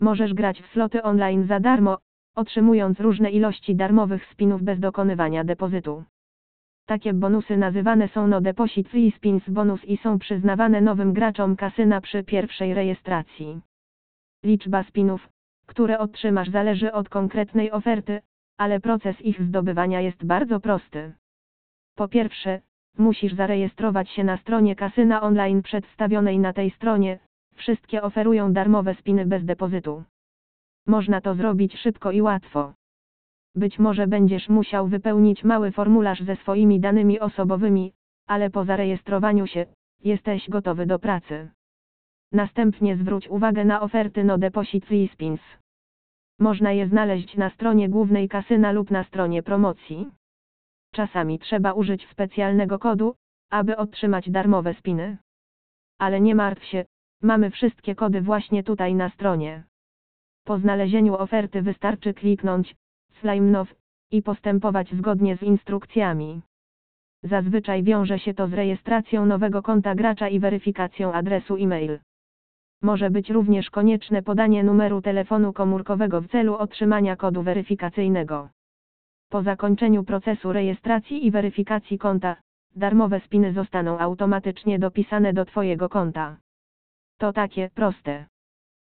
Możesz grać w sloty online za darmo, otrzymując różne ilości darmowych spinów bez dokonywania depozytu. Takie bonusy nazywane są no deposit free spins bonus i są przyznawane nowym graczom kasyna przy pierwszej rejestracji. Liczba spinów, które otrzymasz zależy od konkretnej oferty, ale proces ich zdobywania jest bardzo prosty. Po pierwsze, musisz zarejestrować się na stronie kasyna online przedstawionej na tej stronie, wszystkie oferują darmowe spiny bez depozytu. Można to zrobić szybko i łatwo. Być może będziesz musiał wypełnić mały formularz ze swoimi danymi osobowymi, ale po zarejestrowaniu się, jesteś gotowy do pracy. Następnie zwróć uwagę na oferty No Deposit Spins. Można je znaleźć na stronie głównej kasyna lub na stronie promocji. Czasami trzeba użyć specjalnego kodu, aby otrzymać darmowe spiny. Ale nie martw się, mamy wszystkie kody właśnie tutaj na stronie. Po znalezieniu oferty wystarczy kliknąć Slime Now i postępować zgodnie z instrukcjami. Zazwyczaj wiąże się to z rejestracją nowego konta gracza i weryfikacją adresu e-mail. Może być również konieczne podanie numeru telefonu komórkowego w celu otrzymania kodu weryfikacyjnego. Po zakończeniu procesu rejestracji i weryfikacji konta, darmowe spiny zostaną automatycznie dopisane do Twojego konta. To takie proste.